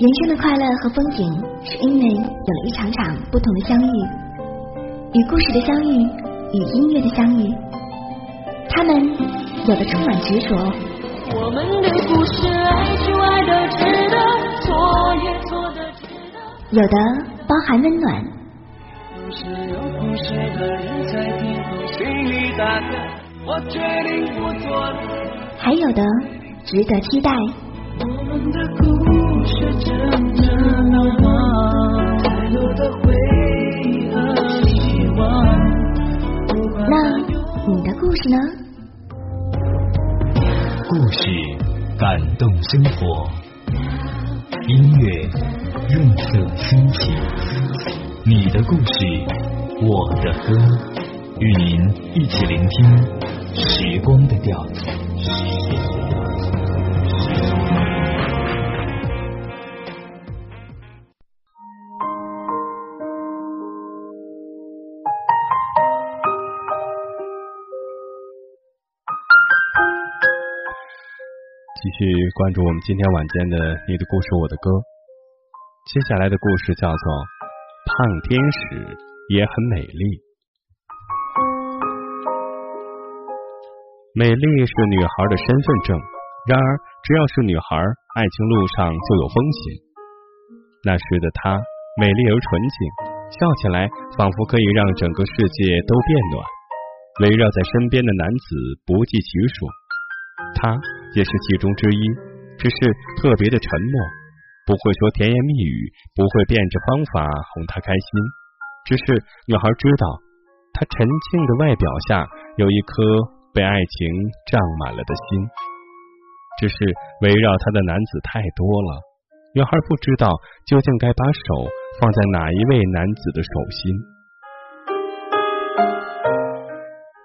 人生的快乐和风景，是因为有了一场场不同的相遇，与故事的相遇，与音乐的相遇。他们有的充满执着，我们的故事，爱就爱的值得，错也错的值得。有的包含温暖，有故事的人在心里打开，我决定不做了。还有的值得期待。我们的故事真正浪漫，才有的回忆和希望。那你的故事呢？故事感动生活，音乐润色心情。你的故事，我的歌，与您一起聆听时光的调子。继续关注我们今天晚间的《你的故事我的歌》，接下来的故事叫做《胖天使也很美丽》。美丽是女孩的身份证，然而只要是女孩，爱情路上就有风险。那时的她美丽而纯净，笑起来仿佛可以让整个世界都变暖，围绕在身边的男子不计其数。她也是其中之一，只是特别的沉默，不会说甜言蜜语，不会变着方法哄她开心。只是女孩知道，她沉静的外表下有一颗被爱情胀满了的心。只是围绕她的男子太多了，女孩不知道究竟该把手放在哪一位男子的手心。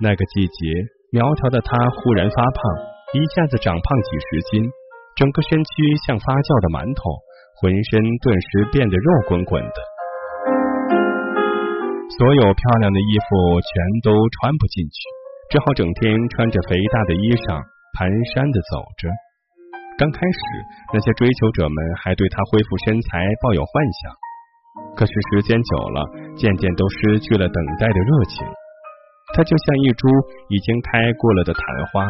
那个季节，苗条的她忽然发胖。一下子长胖几十斤，整个身躯像发酵的馒头，浑身顿时变得肉滚滚的。所有漂亮的衣服全都穿不进去，只好整天穿着肥大的衣裳蹒跚的走着。刚开始，那些追求者们还对她恢复身材抱有幻想，可是时间久了，渐渐都失去了等待的热情。她就像一株已经开过了的昙花。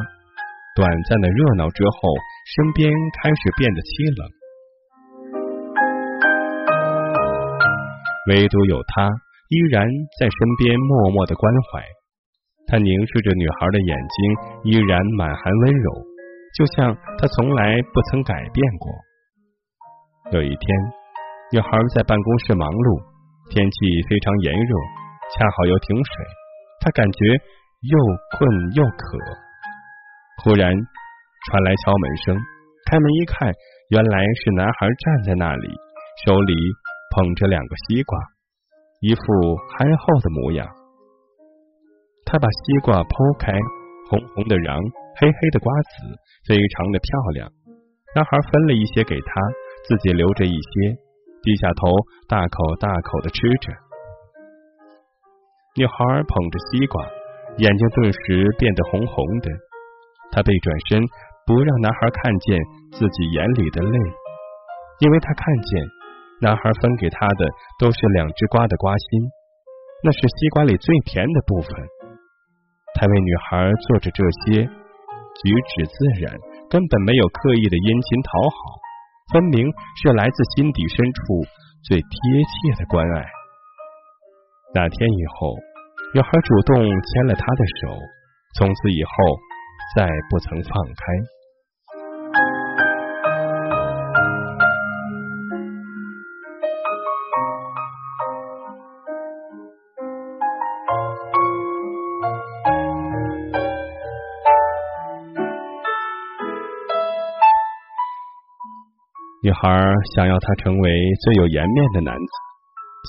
短暂的热闹之后，身边开始变得凄冷，唯独有他依然在身边默默的关怀。他凝视着女孩的眼睛，依然满含温柔，就像他从来不曾改变过。有一天，女孩在办公室忙碌，天气非常炎热，恰好又停水，她感觉又困又渴。忽然传来敲门声，开门一看，原来是男孩站在那里，手里捧着两个西瓜，一副憨厚的模样。他把西瓜剖开，红红的瓤，黑黑的瓜子，非常的漂亮。男孩分了一些给他，自己留着一些，低下头大口大口的吃着。女孩捧着西瓜，眼睛顿时变得红红的。他背转身，不让男孩看见自己眼里的泪，因为他看见男孩分给他的都是两只瓜的瓜心，那是西瓜里最甜的部分。他为女孩做着这些，举止自然，根本没有刻意的殷勤讨好，分明是来自心底深处最贴切的关爱。那天以后，女孩主动牵了他的手，从此以后。再不曾放开。女孩想要他成为最有颜面的男子。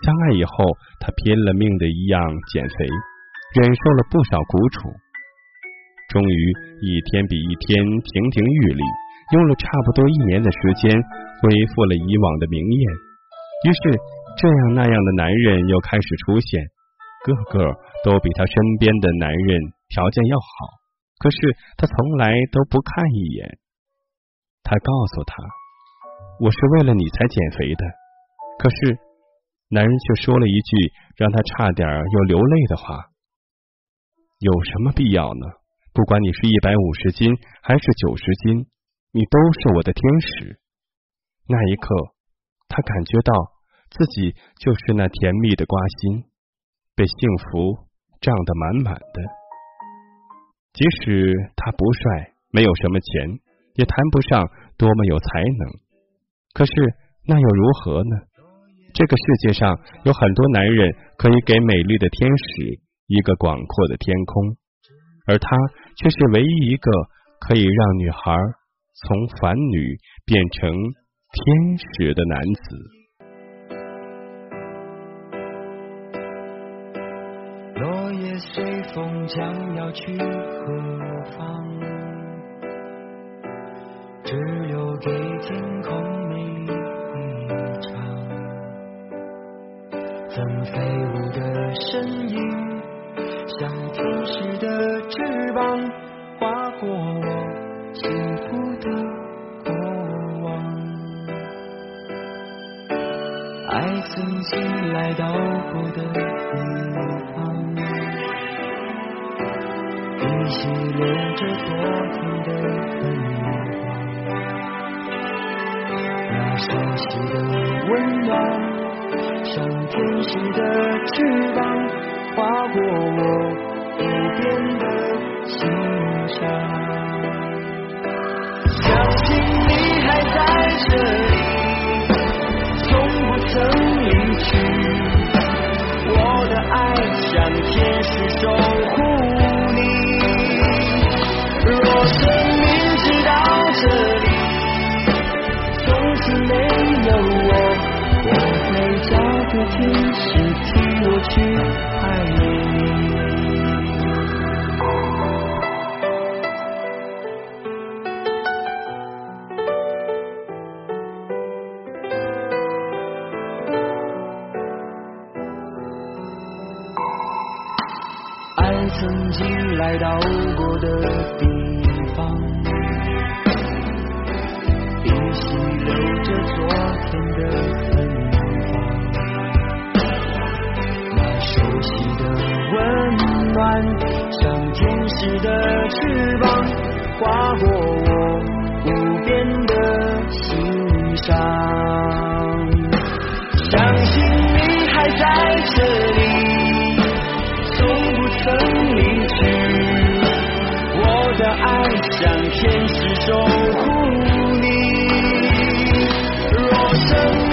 相爱以后，他拼了命的一样减肥，忍受了不少苦楚。终于一天比一天亭亭玉立，用了差不多一年的时间恢复了以往的明艳。于是这样那样的男人又开始出现，个个都比他身边的男人条件要好。可是他从来都不看一眼。他告诉他，我是为了你才减肥的。可是，男人却说了一句让他差点要流泪的话：“有什么必要呢？不管你是一百五十斤还是九十斤，你都是我的天使。”那一刻，他感觉到自己就是那甜蜜的瓜心，被幸福胀得满满的。即使他不帅，没有什么钱，也谈不上多么有才能，可是那又如何呢？这个世界上有很多男人可以给美丽的天使一个广阔的天空，而他却是唯一一个可以让女孩从凡女变成。天使的男子，落叶随风将要去何方？只留给天空美丽一场。曾飞舞的身影，像天使的翅翅膀，划过我幸福的过往。爱曾经来到过的地方，依稀留着昨天的芬芳。那熟悉的温暖，像天使的翅膀，划过心曾经来到过的地方，依稀留着昨天的芬芳。那熟悉的温暖，像天使的翅膀，划过我的爱像天使守护你，若生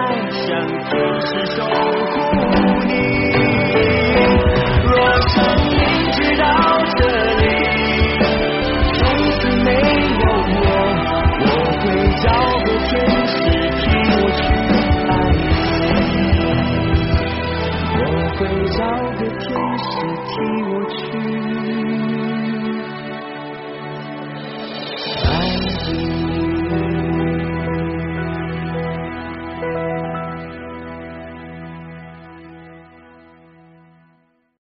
爱像天使守护你，若生命直到这里，从此没有我，我会找个天使替我去爱你，我会找个天使替我去。